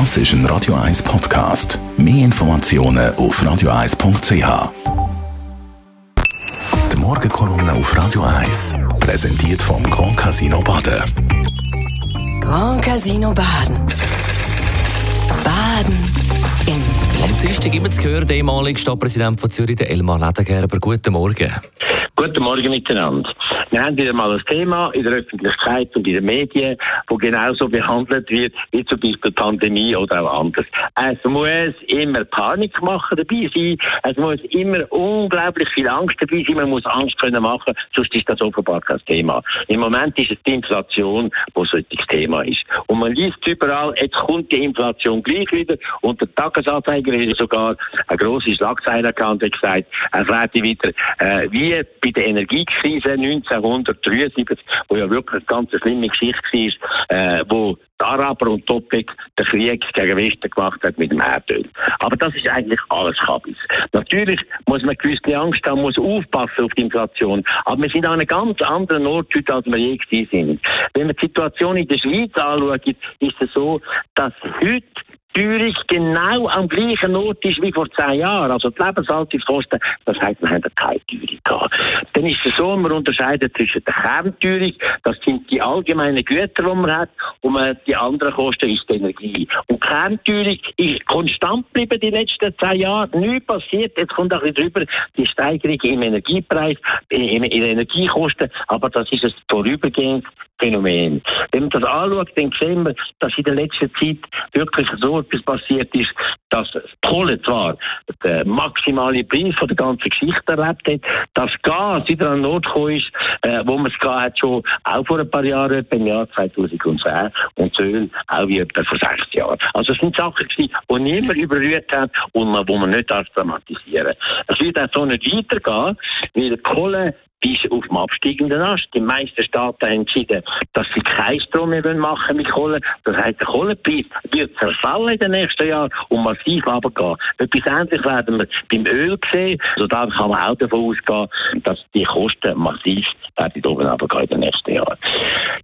Das ist ein Radio 1 Podcast. Mehr Informationen auf radio1.ch. Die Morgenkolumne auf Radio 1 präsentiert vom Grand Casino Baden. Grand Casino Baden. Baden im Am. Dienstag immer zu hören, der ehemalige Stadtpräsident von Zürich, der Elmar Ledergerber. Guten Morgen. Guten Morgen miteinander. Wir haben wieder mal ein Thema in der Öffentlichkeit und in den Medien, wo genauso behandelt wird wie zum Beispiel die Pandemie oder auch anders. Es muss immer Panik machen dabei sein. Es muss immer unglaublich viel Angst dabei sein. Man muss Angst können machen, sonst ist das offenbar kein Thema. Im Moment ist es die Inflation, wo so ein Thema ist. Und man liest überall, jetzt kommt die Inflation gleich wieder. Und der Tagesanzeiger hat sogar eine grosse Schlagzeile gehabt und gesagt, er fragte wieder, äh, wie bei der Energiekrise 1973, wo ja wirklich eine ganz schlimme Geschichte war, äh, wo die Araber und OPEC den Krieg gegen Westen gemacht hat mit dem Erdöl. Aber das ist eigentlich alles Kabis. Natürlich muss man gewisse Angst haben, muss aufpassen auf die Inflation. Aber wir sind an einem ganz anderen Ort heute, als wir je gewesen sind. Wenn man die Situation in der Schweiz anschaut, ist es so, dass heute Teuerung genau am gleichen Ort ist wie vor zehn Jahren. Also die Lebenshaltungskosten, das heisst, wir haben keine Teuerung gehabt. Dann ist es so, man unterscheidet zwischen der Kernteuerung, das sind die allgemeinen Güter, die man hat, und man, die anderen Kosten ist die Energie. Und die Kernteuerung ist konstant geblieben die letzten zehn Jahre, nichts passiert, jetzt kommt auch ein drüber die Steigerung im Energiepreis, in, in, in Energiekosten, aber das ist ein vorübergehendes Phänomen. Wenn man das anschaut, dann sehen wir, dass in der letzten Zeit wirklich so etwas passiert ist, dass das Kohle zwar den maximalen Preis von der ganzen Geschichte erlebt hat, dass Gas wieder an den Ort gekommen ist, äh, wo man es hat schon auch vor ein paar Jahren, etwa im Jahr 2010, und Öl auch wie etwa vor sechs Jahren. Also es sind Sachen gewesen, die niemand überrührt hat und wo man nicht darf Es wird auch so nicht weitergehen, weil Kohle ist auf dem absteigenden Ast. Die meisten Staaten haben entschieden, dass sie keinen Strom mehr machen mit Kohle. Das heisst, der Kohlepreis wird zerfallen in den nächsten Jahren und massiv runtergehen. Etwas Ähnliches werden wir beim Öl sehen. Also da kann man auch davon ausgehen, dass die Kosten massiv werden oben runtergehen in den nächsten Jahren.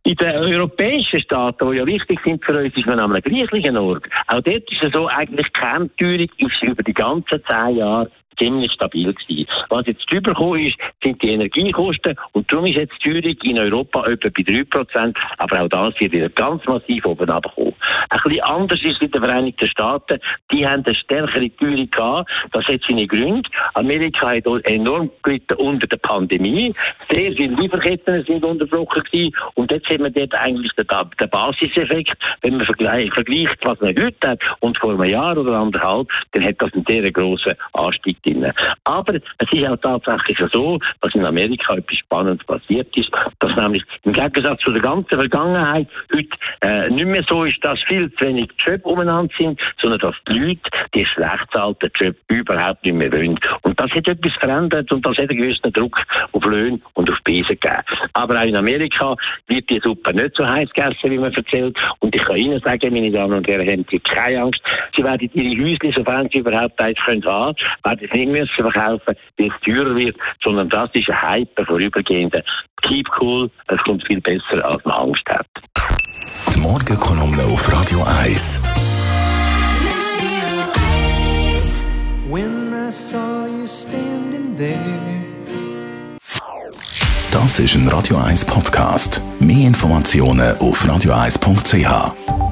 In den europäischen Staaten, die ja wichtig sind für uns, ist man an einem gleichen Ort. Auch dort ist es so, eigentlich Kernteuerung ist über die ganzen zehn Jahre ziemlich stabil gewesen. Was jetzt drüber gekommen ist, sind die Energiekosten und darum ist jetzt die Teuerung in Europa etwa bei 3%, aber auch das wird wieder ganz massiv oben abgekommen. Ein bisschen anders ist es in den Vereinigten Staaten, die haben eine stärkere Teuerung gehabt, das hat seine Gründe. Amerika hat enorm gelitten unter der Pandemie, sehr viele Lieferketten sind unterbrochen gewesen und jetzt haben wir dort eigentlich den, den Basiseffekt, wenn man vergleicht, vergleicht, was man heute hat und vor einem Jahr oder anderthalb, dann hat das einen sehr grossen Anstieg drin. Aber es ist auch tatsächlich so, dass in Amerika etwas Spannendes passiert ist, dass nämlich im Gegensatz zu der ganzen Vergangenheit heute äh, nicht mehr so ist, dass viel zu wenig Jobs umeinander sind, sondern dass die Leute die schlecht zahlten Jobs überhaupt nicht mehr wollen. Und das hat etwas verändert und das hat einen gewissen Druck auf Löhne und auf Preise gegeben. Aber auch in Amerika wird die Suppe nicht so heiß gegessen, wie man erzählt. Und ich kann Ihnen sagen, meine Damen und Herren, haben Sie keine Angst. Sie werden Ihre Häuschen, sofern Sie überhaupt eins können haben, werden Sie nicht müssen verkaufen, weil es teurer wird, sondern das ist ein Hype, ein vorübergehender. Keep cool, es kommt viel besser, als man Angst hat. Die Morgenkolumne auf Radio 1. When I saw you standing there. Das ist ein Radio 1 Podcast. Mehr Informationen auf radio1.ch.